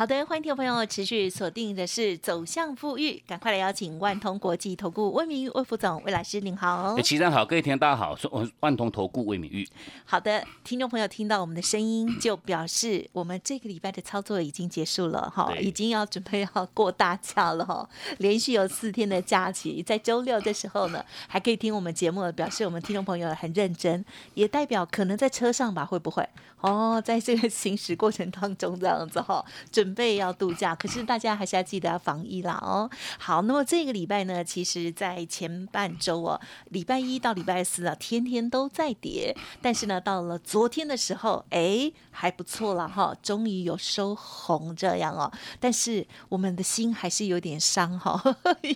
好的，欢迎听众朋友持续锁定的是走向富裕，赶快来邀请万通国际投顾魏明玉魏副总魏老师您好。齐生好，各位听众大家好，我是万通投顾魏明玉。好的，听众朋友听到我们的声音，就表示我们这个礼拜的操作已经结束了哈，已经要准备要过大假了哈，连续有四天的假期，在周六的时候呢，还可以听我们节目，表示我们听众朋友很认真，也代表可能在车上吧，会不会？哦，在这个行驶过程当中这样子哈，准准备要度假，可是大家还是要记得要防疫啦哦。好，那么这个礼拜呢，其实在前半周哦，礼拜一到礼拜四啊，天天都在跌，但是呢，到了昨天的时候，哎，还不错了哈，终于有收红这样哦。但是我们的心还是有点伤哈，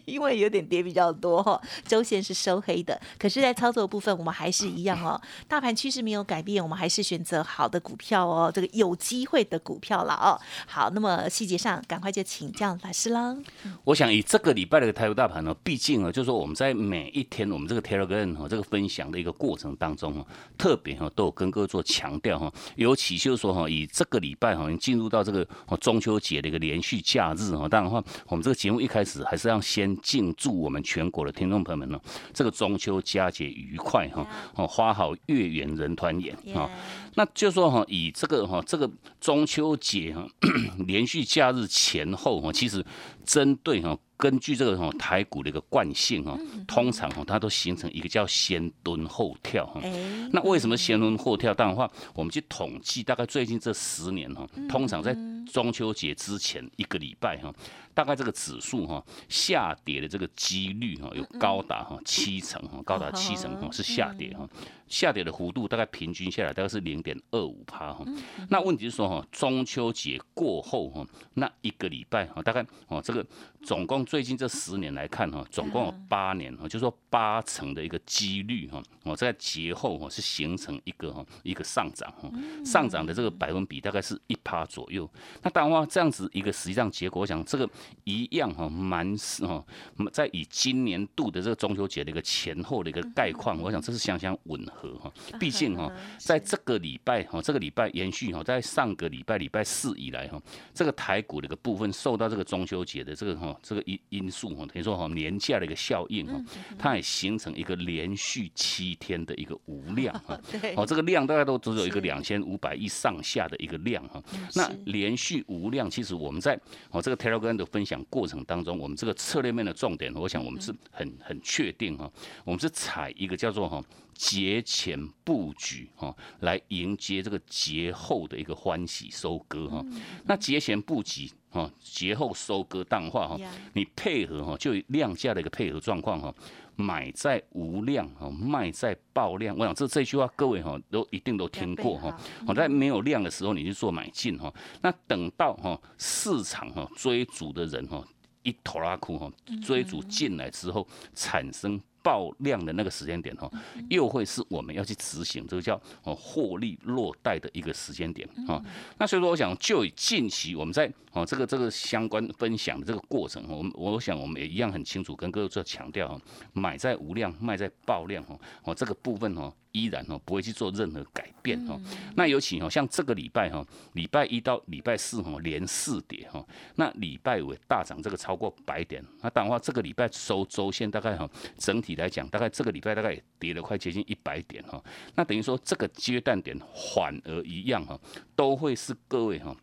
因为有点跌比较多哈，周线是收黑的。可是，在操作部分，我们还是一样哦，大盘趋势没有改变，我们还是选择好。的股票哦，这个有机会的股票了哦。好，那么细节上赶快就请教老师啦。我想以这个礼拜的台湾大盘呢，毕竟呢，就是说我们在每一天我们这个 Telegram 哈这个分享的一个过程当中哈，特别哈都有跟各位做强调哈，尤其就是说哈，以这个礼拜哈进入到这个中秋节的一个连续假日哈，当然话我们这个节目一开始还是要先敬祝我们全国的听众朋友们呢，这个中秋佳节愉快哈，哦花好月圆人团圆啊。那就说哈，以这个哈，这个中秋节哈，连续假日前后哈，其实针对哈。根据这个哈台股的一个惯性哈，通常哈它都形成一个叫先蹲后跳哈。那为什么先蹲后跳？当然话，我们去统计，大概最近这十年哈，通常在中秋节之前一个礼拜哈，大概这个指数哈下跌的这个几率哈有高达哈七成哈，高达七成哈是下跌哈，下跌的幅度大概平均下来大概是零点二五趴哈。那问题是说哈，中秋节过后哈，那一个礼拜哈，大概哦这个总共。最近这十年来看哈，总共有八年哈，就说八成的一个几率哈，我在节后哈是形成一个哈一个上涨哈，上涨的这个百分比大概是一趴左右。那当然话这样子一个实际上结果，我想这个一样哈，蛮是哈，在以今年度的这个中秋节的一个前后的一个概况，我想这是相相吻合哈。毕竟哈，在这个礼拜哈，这个礼拜延续哈，在上个礼拜礼拜四以来哈，这个台股的一个部分受到这个中秋节的这个哈这个因因素哈，等于说哈年假的一个效应哈，它也形成一个连续七天的一个无量哈，哦这个量大概都只有一个两千五百亿上下的一个量哈，那连续无量，其实我们在哦这个 Telegram 的分享过程当中，我们这个策略面的重点，我想我们是很很确定哈，我们是采一个叫做哈。节前布局哈，来迎接这个节后的一个欢喜收割哈。那节前布局哈，节后收割淡化哈，你配合哈，就量价的一个配合状况哈，买在无量哈，卖在爆量。我想这这句话各位哈都一定都听过哈。我在没有量的时候，你去做买进哈。那等到哈市场哈追逐的人哈一拖拉库哈追逐进来之后产生。爆量的那个时间点哈，又会是我们要去执行这个叫哦获利落袋的一个时间点啊。那所以说，我想就以近期我们在哦这个这个相关分享的这个过程，我们我想我们也一样很清楚跟各位做强调哈，买在无量，卖在爆量哈，哦这个部分哦。依然哦不会去做任何改变哈，那尤其哦像这个礼拜哈，礼拜一到礼拜四哈连四跌哈，那礼拜五大涨这个超过百点，那当然话这个礼拜收周线大概哈整体来讲大概这个礼拜大概也跌了快接近一百点哈，那等于说这个阶段点反而一样哈，都会是各位哈。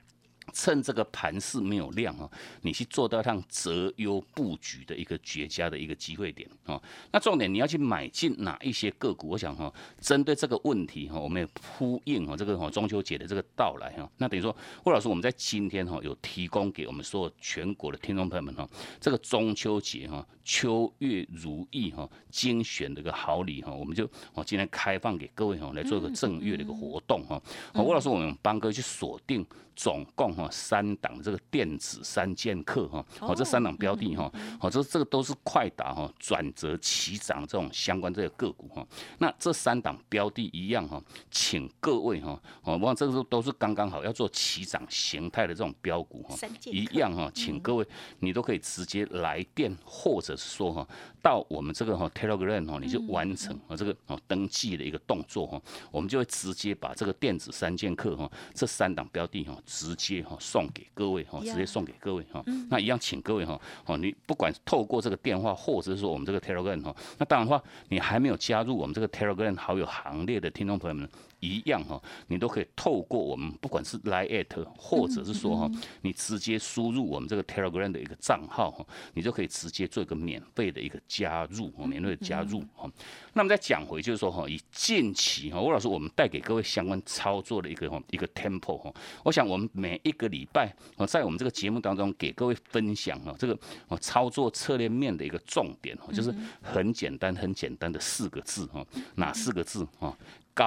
趁这个盘势没有量哈，你去做到像择优布局的一个绝佳的一个机会点啊。那重点你要去买进哪一些个股？我想哈，针对这个问题哈，我们也呼应哈这个哈中秋节的这个到来哈。那等于说，魏老师我们在今天哈有提供给我们所有全国的听众朋友们哈，这个中秋节哈秋月如意哈精选的一个好礼哈，我们就哦今天开放给各位哈来做一个正月的一个活动哈。魏老师，我们帮各位去锁定总共。哈三档这个电子三剑客哈，哦这三档标的哈，哦这这个都是快打哈转折起涨这种相关这个个股哈。那这三档标的一样哈，请各位哈，哦，望这个都都是刚刚好要做起涨形态的这种标股哈，一样哈，请各位你都可以直接来电或者是说哈，到我们这个哈 Telegram 哈，你就完成啊这个哦登记的一个动作哈，我们就会直接把这个电子三剑客哈这三档标的哈直接哈送给各位哈，直接送给各位哈，那一样请各位哈，哦你不管透过这个电话或者是说我们这个 Telegram 哈，那当然的话你还没有加入我们这个 Telegram 好友行列的听众朋友们。一样哈，你都可以透过我们不管是 Line at，或者是说哈，你直接输入我们这个 Telegram 的一个账号哈，你就可以直接做一个免费的一个加入，免费的加入哈。那么再讲回就是说哈，以近期哈，吴老师我们带给各位相关操作的一个哈一个 tempo 哈，我想我们每一个礼拜啊，在我们这个节目当中给各位分享哦，这个啊操作策略面的一个重点哈，就是很简单很简单的四个字哈，哪四个字哈？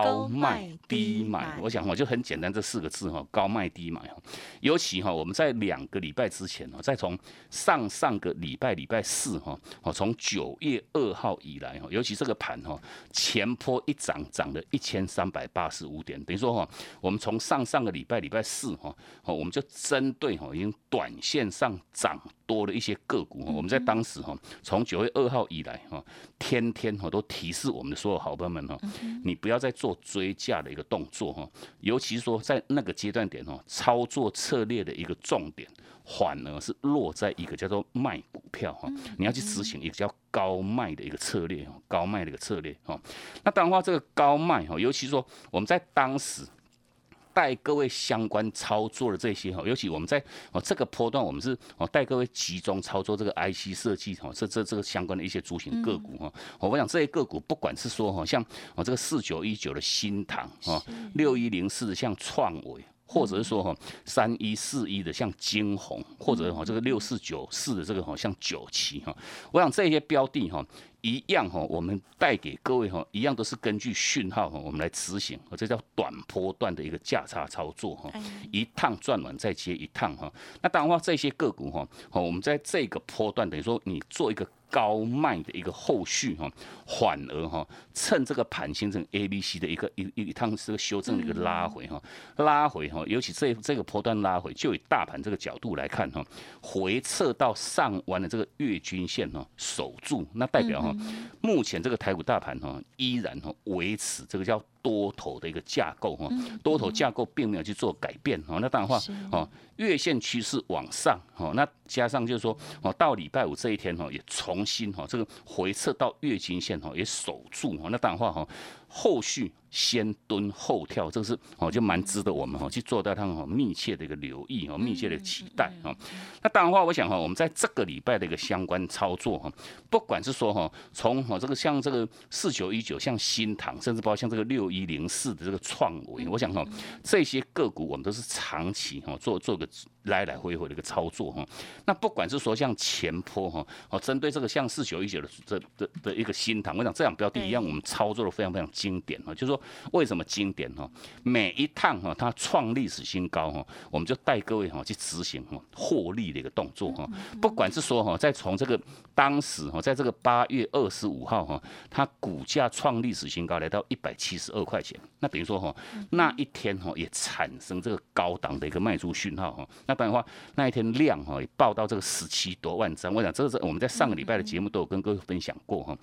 高卖低买，我想我就很简单这四个字哈，高卖低买哈。尤其哈我们在两个礼拜之前哈，再从上上个礼拜礼拜四哈，哦从九月二号以来哈，尤其这个盘哈前坡一涨涨了一千三百八十五点，等于说哈我们从上上个礼拜礼拜四哈，哦我们就针对哈已经短线上涨。多了一些个股，我们在当时哈，从九月二号以来哈，天天哈都提示我们的所有好朋友们哈，你不要再做追价的一个动作哈，尤其是说在那个阶段点哈，操作策略的一个重点，反而是落在一个叫做卖股票哈，你要去执行一个叫高卖的一个策略哈，高卖的一个策略哈。那当然话，这个高卖哈，尤其说我们在当时。带各位相关操作的这些哈，尤其我们在哦这个波段，我们是哦带各位集中操作这个 IC 设计哈，这这这个相关的一些主型个股哈。我想这些个股，不管是说哈，像哦这个四九一九的新塘啊，六一零四的像创维。或者是说哈三一四一的像金红，或者哈这个六四九四的这个哈像九七哈，我想这些标的哈一样哈，我们带给各位哈一样都是根据讯号哈我们来执行，这叫短波段的一个价差操作哈，一趟赚完再接一趟哈。那当然话这些个股哈，好我们在这个波段等于说你做一个。高卖的一个后续哈，反而哈，趁这个盘形成 A、B、C 的一个一一趟这个修正的一个拉回哈，拉回哈，尤其这这个波段拉回，就以大盘这个角度来看哈，回撤到上弯的这个月均线哈，守住，那代表哈，目前这个台股大盘哈，依然哈维持这个叫。多头的一个架构哈，多头架构并没有去做改变哈，那当然话哦，月线趋势往上哈，那加上就是说哦，到礼拜五这一天哈，也重新哈这个回撤到月均线哈，也守住哈，那当然话哈。后续先蹲后跳，这个是哦，就蛮值得我们哈去做到它哈密切的一个留意哦，密切的期待哈。那当然话，我想哈，我们在这个礼拜的一个相关操作哈，不管是说哈，从哈这个像这个四九一九，像新塘，甚至包括像这个六一零四的这个创维，我想哈，这些个股我们都是长期哈做做个来来回回的一个操作哈。那不管是说像前坡哈，哦，针对这个像四九一九的这的的一个新塘，我想这两标的一样，我们操作的非常非常。经典哈，就是说为什么经典哈？每一趟哈，它创历史新高哈，我们就带各位哈去执行哈获利的一个动作哈。不管是说哈，在从这个当时哈，在这个八月二十五号哈，它股价创历史新高，来到一百七十二块钱。那等于说哈，那一天哈也产生这个高档的一个卖出讯号哈。那不然的话，那一天量哈也爆到这个十七多万张。我想这个是我们在上个礼拜的节目都有跟各位分享过哈。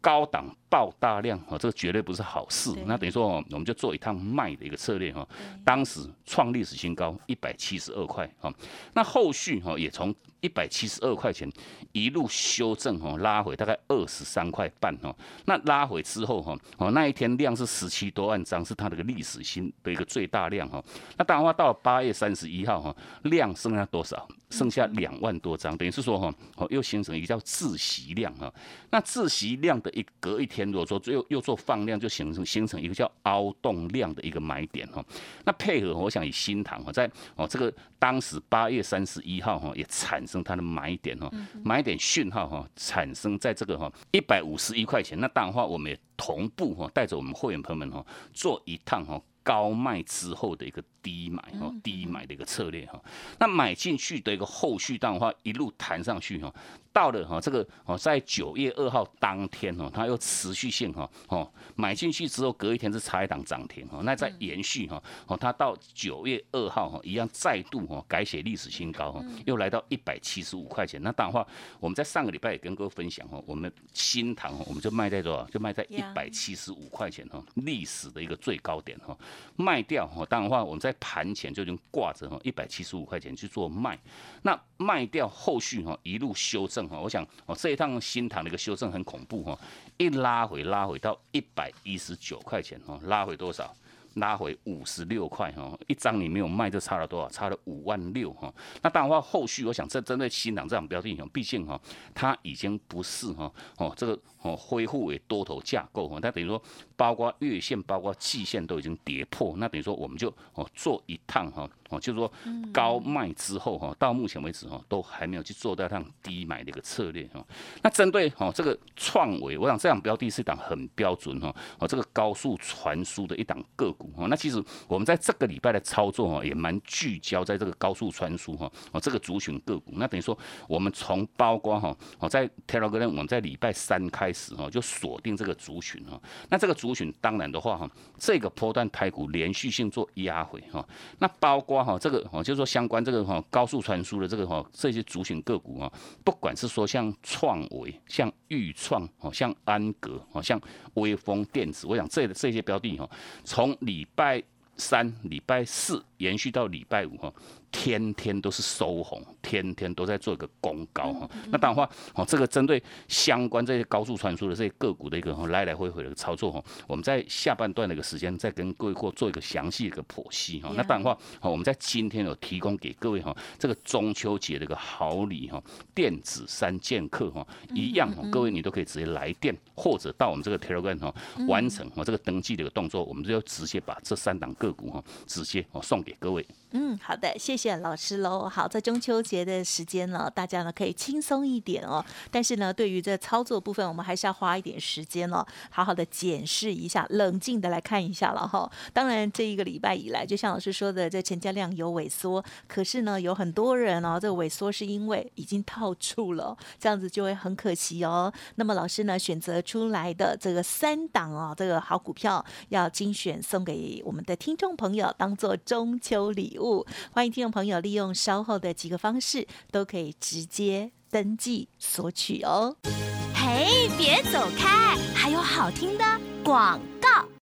高档爆大量哈，这个绝对不是好事。那等于说，我们就做一趟卖的一个策略哈。当时创历史新高一百七十二块哈，那后续哈也从一百七十二块钱一路修正哈，拉回大概二十三块半哈。那拉回之后哈，哦那一天量是十七多万张，是它的一个历史新的一个最大量哈。那当然话到了八月三十一号哈，量剩下多少？剩下两万多张，等于是说哈，哦又形成一个叫自习量哈。那自习量的一隔一天，如果说又又做放量，就形成形成一个叫凹动量的一个买点哈。那配合我想以新塘哈，在哦这个当时八月三十一号哈，也产生它的买点哈，买点讯号哈，产生在这个哈一百五十一块钱。那当然话，我们也同步哈，带着我们会员朋友们哈，做一趟哈。高卖之后的一个低买哈，低买的一个策略哈。那买进去的一个后续的话，一路弹上去哈。到了哈，这个哦，在九月二号当天哦，它又持续性哈哦，买进去之后隔一天是差一档涨停哈，那再延续哈哦，它到九月二号哈一样再度哈改写历史新高哈，又来到一百七十五块钱。那当然话，我们在上个礼拜也跟各位分享哈，我们新塘我们就卖在多少？就卖在一百七十五块钱哈，历史的一个最高点哈，卖掉哈。当然话，我们在盘前就已经挂着哈一百七十五块钱去做卖，那卖掉后续哈一路修正哈。我想哦，这一趟新塘的一个修正很恐怖哈，一拉回拉回到一百一十九块钱哈，拉回多少？拉回五十六块哈，一张你没有卖，就差了多少？差了五万六哈。那当然话，后续我想这针对新党这种标的，毕竟哈，它已经不是哈哦这个哦恢复为多头架构哈，那等于说包括月线、包括季线都已经跌破，那等于说我们就哦做一趟哈哦，就是说高卖之后哈，到目前为止哈都还没有去做到趟低买的一个策略哈。那针对哦这个创维，我想这样标的是一档很标准哈哦这个高速传输的一档个股。哈，那其实我们在这个礼拜的操作哈，也蛮聚焦在这个高速传输哈，哦，这个族群个股。那等于说，我们从包括哈，哦，在 Telegram 我们在礼拜三开始哈，就锁定这个族群哈。那这个族群当然的话哈，这个波段台股连续性做压回哈。那包括哈，这个哦，就是说相关这个哈高速传输的这个哈这些族群个股哈，不管是说像创维、像豫创、哦，像安格、哦，像微风电子，我想这这些标的哈，从礼拜三、礼拜四延续到礼拜五哈。天天都是收红，天天都在做一个攻高哈。那当然话，哦，这个针对相关这些高速传输的这些个股的一个来来回回的一个操作哈，我们在下半段的一个时间再跟各位过做一个详细的一个剖析哈。那当然话，哦，我们在今天有提供给各位哈，这个中秋节的一个好礼哈，电子三剑客哈，一样，各位你都可以直接来电或者到我们这个 Telegram 哈，完成哦这个登记的一个动作，我们就要直接把这三档个股哈，直接哦送给各位。嗯，好的，谢谢老师喽。好，在中秋节的时间呢，大家呢可以轻松一点哦。但是呢，对于这操作部分，我们还是要花一点时间哦，好好的检视一下，冷静的来看一下了哈。当然，这一个礼拜以来，就像老师说的，这成交量有萎缩，可是呢，有很多人哦，这萎缩是因为已经套住了，这样子就会很可惜哦。那么老师呢，选择出来的这个三档哦，这个好股票要精选送给我们的听众朋友，当做中秋礼物。欢迎听众朋友利用稍后的几个方式，都可以直接登记索取哦。嘿，别走开，还有好听的广告。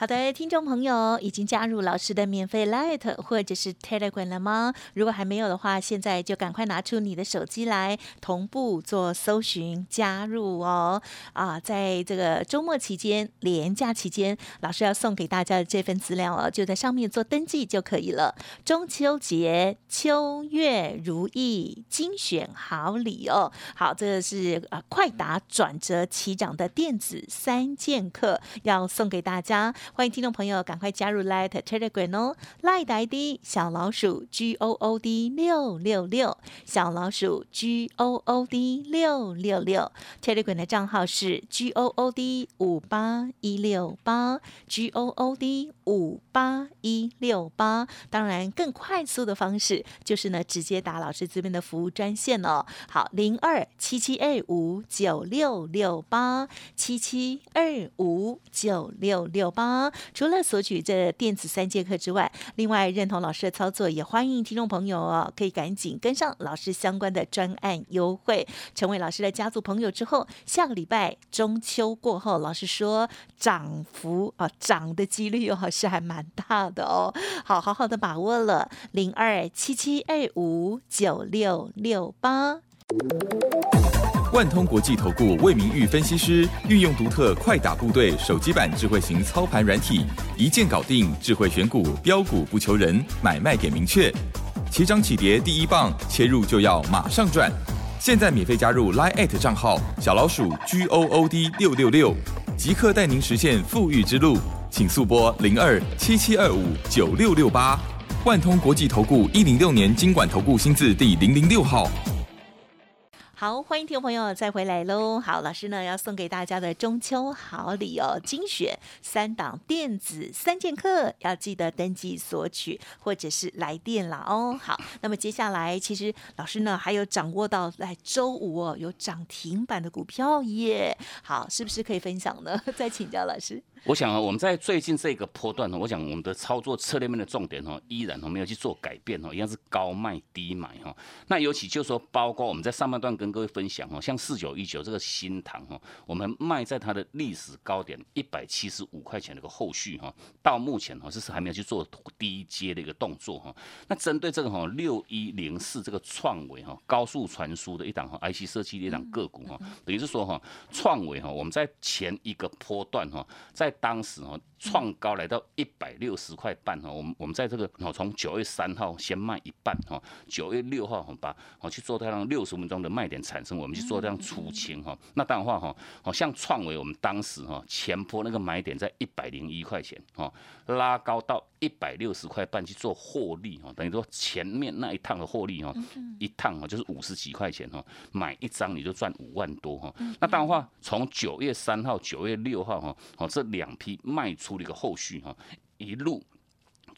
好的，听众朋友已经加入老师的免费 Light 或者是 Telegram 了吗？如果还没有的话，现在就赶快拿出你的手机来同步做搜寻加入哦。啊，在这个周末期间、连假期间，老师要送给大家的这份资料哦，就在上面做登记就可以了。中秋节秋月如意，精选好礼哦。好，这个是啊，快达转折起涨的电子三剑客要送给大家。欢迎听众朋友赶快加入 Light Telegram 哦，Light ID 小老鼠 G O O D 六六六，小老鼠 G O O D 六六六，Telegram 的账号是 G O O D 五八一六八，G O O D 五八一六八。当然，更快速的方式就是呢，直接打老师这边的服务专线哦。好，零二七七二五九六六八七七二五九六六八。除了索取这电子三节课之外，另外认同老师的操作，也欢迎听众朋友哦，可以赶紧跟上老师相关的专案优惠，成为老师的家族朋友之后，下个礼拜中秋过后，老师说涨幅啊涨的几率哦是还蛮大的哦，好好好的把握了零二七七二五九六六八。万通国际投顾魏明玉分析师运用独特快打部队手机版智慧型操盘软体，一键搞定智慧选股标股不求人，买卖点明确，起涨起跌第一棒，切入就要马上赚。现在免费加入 Line 账号小老鼠 G O O D 六六六，即刻带您实现富裕之路，请速拨零二七七二五九六六八。万通国际投顾一零六年经管投顾新字第零零六号。好，欢迎听众朋友再回来喽。好，老师呢要送给大家的中秋好礼哦，精选三档电子三剑客，要记得登记索取或者是来电了哦。好，那么接下来其实老师呢还有掌握到在周五哦有涨停板的股票耶。好，是不是可以分享呢？再请教老师。我想啊，我们在最近这个波段呢，我想我们的操作策略面的重点哦，依然哦没有去做改变哦，一样是高卖低买哈。那尤其就是说，包括我们在上半段跟各位分享哦，像四九一九这个新塘哈，我们卖在它的历史高点一百七十五块钱的一个后续哈，到目前哈这是还没有去做低阶的一个动作哈。那针对这个哈六一零四这个创维哈高速传输的一档哈 IC 设计的一档个股哈，等于是说哈创维哈我们在前一个波段哈在当时哈，创高来到一百六十块半哈，我们我们在这个哦，从九月三号先卖一半哈，九月六号把哦去做这样六十分钟的卖点产生，我们去做这样出清哈。那当然话哈，好像创维我们当时哈前坡那个买点在一百零一块钱哈，拉高到一百六十块半去做获利哈，等于说前面那一趟的获利哈，一趟哈就是五十几块钱哈，买一张你就赚五万多哈。那当然话从九月三号、九月六号哈，哦这两两批卖出的一个后续哈，一路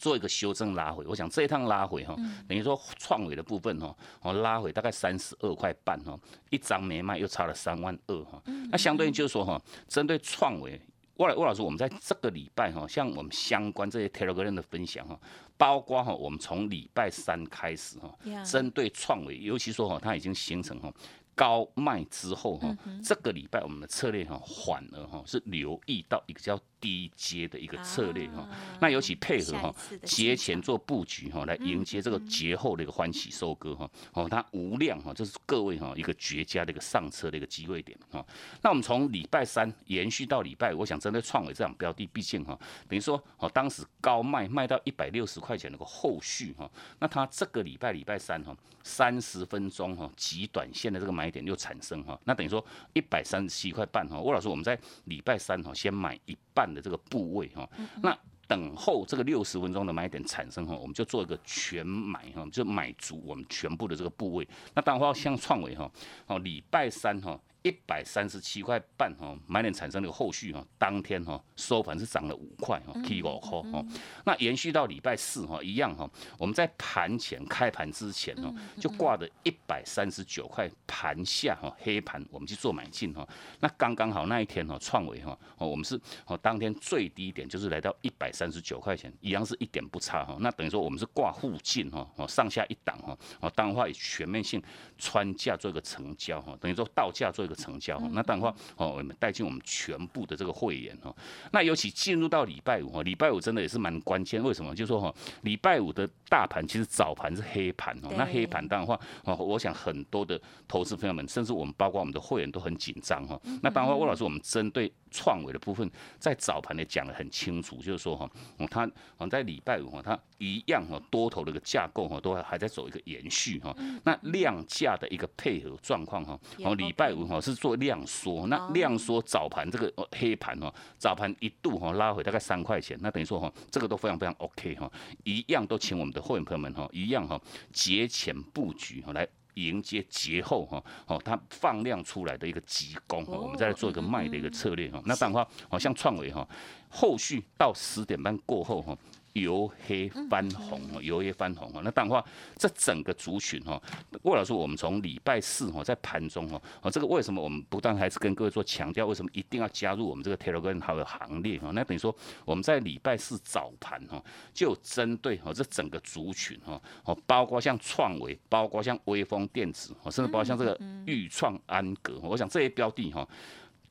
做一个修正拉回，我想这一趟拉回哈，等于说创维的部分哈，哦拉回大概三十二块半哈，一张没卖又差了三万二哈，那相对应就是说哈，针对创维，魏魏老师，我们在这个礼拜哈，像我们相关这些 Telegram 的分享哈，包括哈，我们从礼拜三开始哈，针对创维，尤其说哈，它已经形成哈。高卖之后哈，这个礼拜我们的策略哈，反而哈是留意到一个叫。低阶的一个策略哈，那尤其配合哈节前做布局哈，来迎接这个节后的一个欢喜收割哈，哦，它无量哈，这是各位哈一个绝佳的一个上车的一个机会点哈。那我们从礼拜三延续到礼拜，我想针对创伟这样标的，毕竟哈，等于说哦，当时高卖卖到一百六十块钱那个后续哈，那它这个礼拜礼拜三哈，三十分钟哈极短线的这个买点又产生哈，那等于说一百三十七块半哈，吴老师我们在礼拜三哈先买一半。的这个部位哈，那等候这个六十分钟的买点产生哈，我们就做一个全买哈，就买足我们全部的这个部位。那当然话像创维哈，哦礼拜三哈。一百三十七块半哈，买点产生的后续哈，当天哈收盘是涨了五块哈，K 五块哈。那延续到礼拜四哈，一样哈，我们在盘前开盘之前哈，就挂的一百三十九块，盘下哈黑盘，我们去做买进哈。那刚刚好那一天哈，创维哈，哦我们是哦当天最低点就是来到一百三十九块钱，一样是一点不差哈。那等于说我们是挂附近哈，哦上下一档哈，哦当然话以全面性穿价做一个成交哈，等于说到价做一个。成交，那当然话哦，我们带进我们全部的这个会员哦。那尤其进入到礼拜五哈，礼拜五真的也是蛮关键。为什么？就说哈，礼拜五的大盘其实早盘是黑盘哦。那黑盘当然话哦，我想很多的投资朋友们，甚至我们包括我们的会员都很紧张哈。那当然话，魏老师，我们针对。创维的部分在早盘也讲得很清楚，就是说哈，哦，它哦在礼拜五哈，它一样哈，多头的一个架构哈，都还在走一个延续哈。那量价的一个配合状况哈，哦，礼拜五哈是做量缩，那量缩早盘这个黑盘哈，早盘一度哈拉回大概三块钱，那等于说哈，这个都非常非常 OK 哈，一样都请我们的会员朋友们哈，一样哈节前布局哈来。迎接节后哈，哦，它放量出来的一个急攻，我们再来做一个卖的一个策略哈。那当然话，好像创维哈，后续到十点半过后哈。由黑翻红由黑翻红啊！那当然话，这整个族群哈，魏老师，我们从礼拜四哈，在盘中哈，哦，这个为什么我们不但还是跟各位做强调，为什么一定要加入我们这个 Telegram 好的行列哈？那等于说我们在礼拜四早盘哈，就针对哈这整个族群哈，哦，包括像创维，包括像微风电子，哦，甚至包括像这个裕创安格，我想这些标的哈。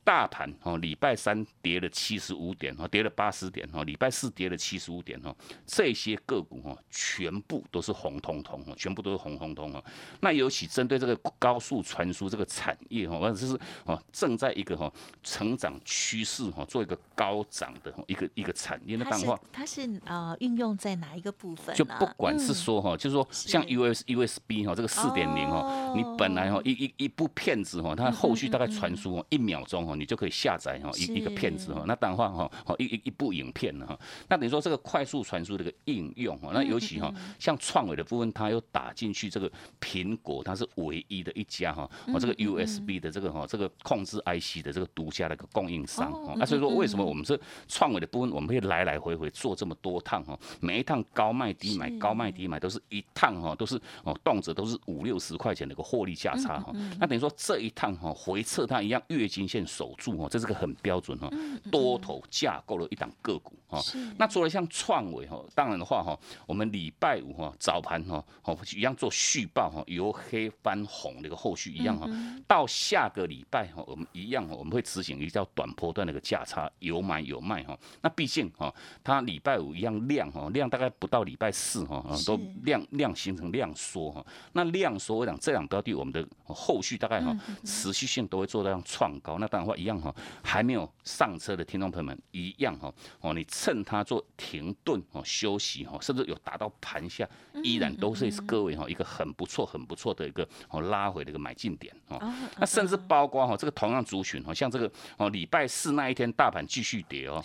大盘哦，礼拜三跌了七十五点哦，跌了八十点哦，礼拜四跌了七十五点哦，这些个股哦，全部都是红彤彤哦，全部都是红彤彤哦。那尤其针对这个高速传输这个产业哦，或者是哦，正在一个哈成长趋势哈，做一个高涨的一个一个产业的淡化。它是呃运用在哪一个部分？就不管是说哈，就是说像 U S U S B 哈，这个四点零哦，你本来哈一一一部片子哈，它后续大概传输一秒钟。哈，你就可以下载哈一一个片子哈。那当然话哈，好一一一部影片哈。那等于说这个快速传输这个应用哈，那尤其哈像创伟的部分，它又打进去这个苹果，它是唯一的一家哈，我这个 USB 的这个哈这个控制 IC 的这个独家的一个供应商。那所以说为什么我们是创伟的部分，我们会来来回回做这么多趟哈，每一趟高卖低买，高卖低买都是一趟哈，都是哦动辄都是五六十块钱的一个获利价差哈。那等于说这一趟哈回撤它一样月经线守住哦，这是个很标准哈，多头架构了一档个股哈。那除了像创伟哈，当然的话哈，我们礼拜五哈早盘哈哦一样做续报哈，由黑翻红的一个后续一样哈，到下个礼拜哈我们一样我们会执行一个叫短波段的一个价差，有买有卖哈。那毕竟哈它礼拜五一样量哈量大概不到礼拜四哈都量量形成量缩哈。那量缩我讲这两标的我们的后续大概哈持续性都会做到创高。那当然话一样哈还没有上车的听众朋友们一样哈哦你趁它做停顿哦休息哦甚至有达到盘下依然都是各位哈一个很不错很不错的一个哦拉回的一个买进点哦。那甚至包括哈这个同样族群哦像这个哦礼拜四那一天大盘继续跌哦。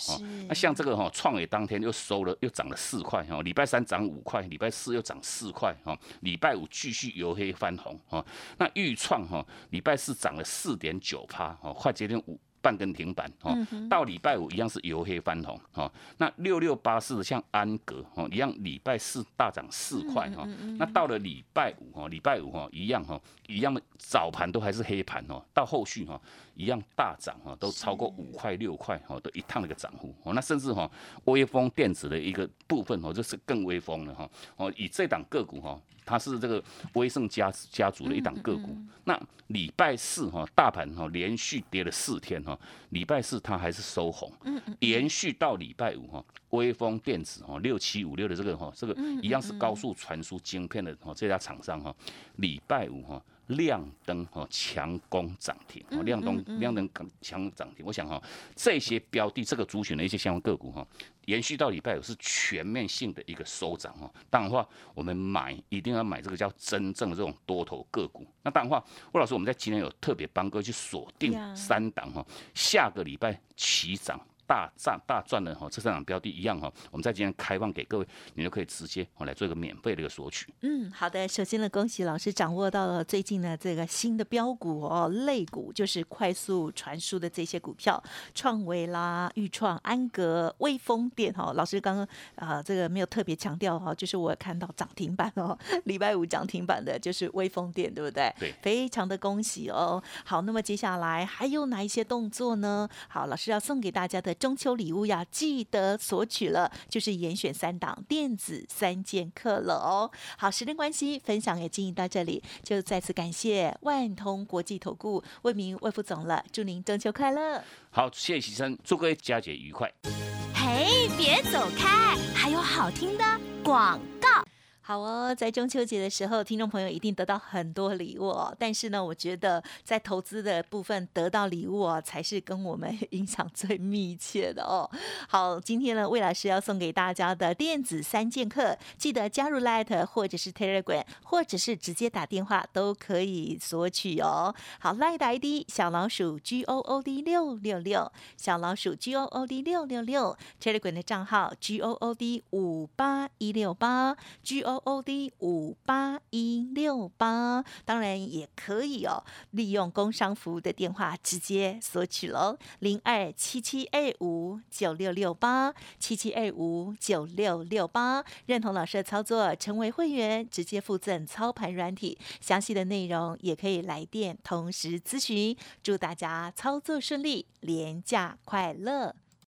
那像这个哈创伟当天又收了又涨了四块哈，礼拜三涨五块，礼拜四又涨四块哈，礼拜五继续由黑翻红哈。那预创哈礼拜四涨了四点九趴哦，快接近五。半根停板哦，到礼拜五一样是由黑翻红哦。那六六八四像安格哦一样，礼拜四大涨四块哈。那到了礼拜五哦，礼拜五哦一样哈，一样的早盘都还是黑盘哦，到后续哈一样大涨哈，都超过五块六块哈都一趟的一个涨幅哦。那甚至哈微风电子的一个部分哦，就是更微风了哈哦，以这档个股哈。它是这个威盛家家族的一档个股。那礼拜四哈，大盘哈连续跌了四天哈，礼拜四它还是收红，连续到礼拜五哈，微风电子哈六七五六的这个哈，这个一样是高速传输晶片的哈这家厂商哈，礼拜五哈。亮灯哈强攻涨停，亮灯亮灯强涨停。我想哈这些标的这个族群的一些相关个股哈，延续到礼拜五是全面性的一个收涨哈。当然话，我们买一定要买这个叫真正的这种多头个股。那当然话，魏老师我们在今天有特别帮各位去锁定三档哈，下个礼拜起涨。大赚大赚的哈，这三档标的一样哈，我们在今天开放给各位，你就可以直接哦来做一个免费的一个索取。嗯，好的，首先呢，恭喜老师掌握到了最近的这个新的标股哦，类股就是快速传输的这些股票，创维啦、裕创、安格、微风电哈。老师刚刚啊，这个没有特别强调哈，就是我看到涨停板哦，礼拜五涨停板的就是微风电，对不对？对，非常的恭喜哦。好，那么接下来还有哪一些动作呢？好，老师要送给大家的。中秋礼物要记得索取了，就是严选三档电子三剑客了哦。好，时间关系，分享也进行到这里，就再次感谢万通国际投顾魏明魏副总了，祝您中秋快乐。好，谢谢喜生，祝各位佳节愉快。嘿，别走开，还有好听的广告。好哦，在中秋节的时候，听众朋友一定得到很多礼物哦。但是呢，我觉得在投资的部分得到礼物哦，才是跟我们 影响最密切的哦。好，今天呢，魏老师要送给大家的电子三剑客，记得加入 Light 或者是 Telegram，或者是直接打电话都可以索取哦。好，Light ID 小老鼠 G O O D 六六六，小老鼠 G O O D 六六六，Telegram 的账号 G O O D 五八一六八 G O。O D 五八一六八，当然也可以哦，利用工商服务的电话直接索取喽，零二七七二五九六六八七七二五九六六八，认同老师的操作，成为会员，直接附赠操盘软体，详细的内容也可以来电同时咨询。祝大家操作顺利，廉价快乐。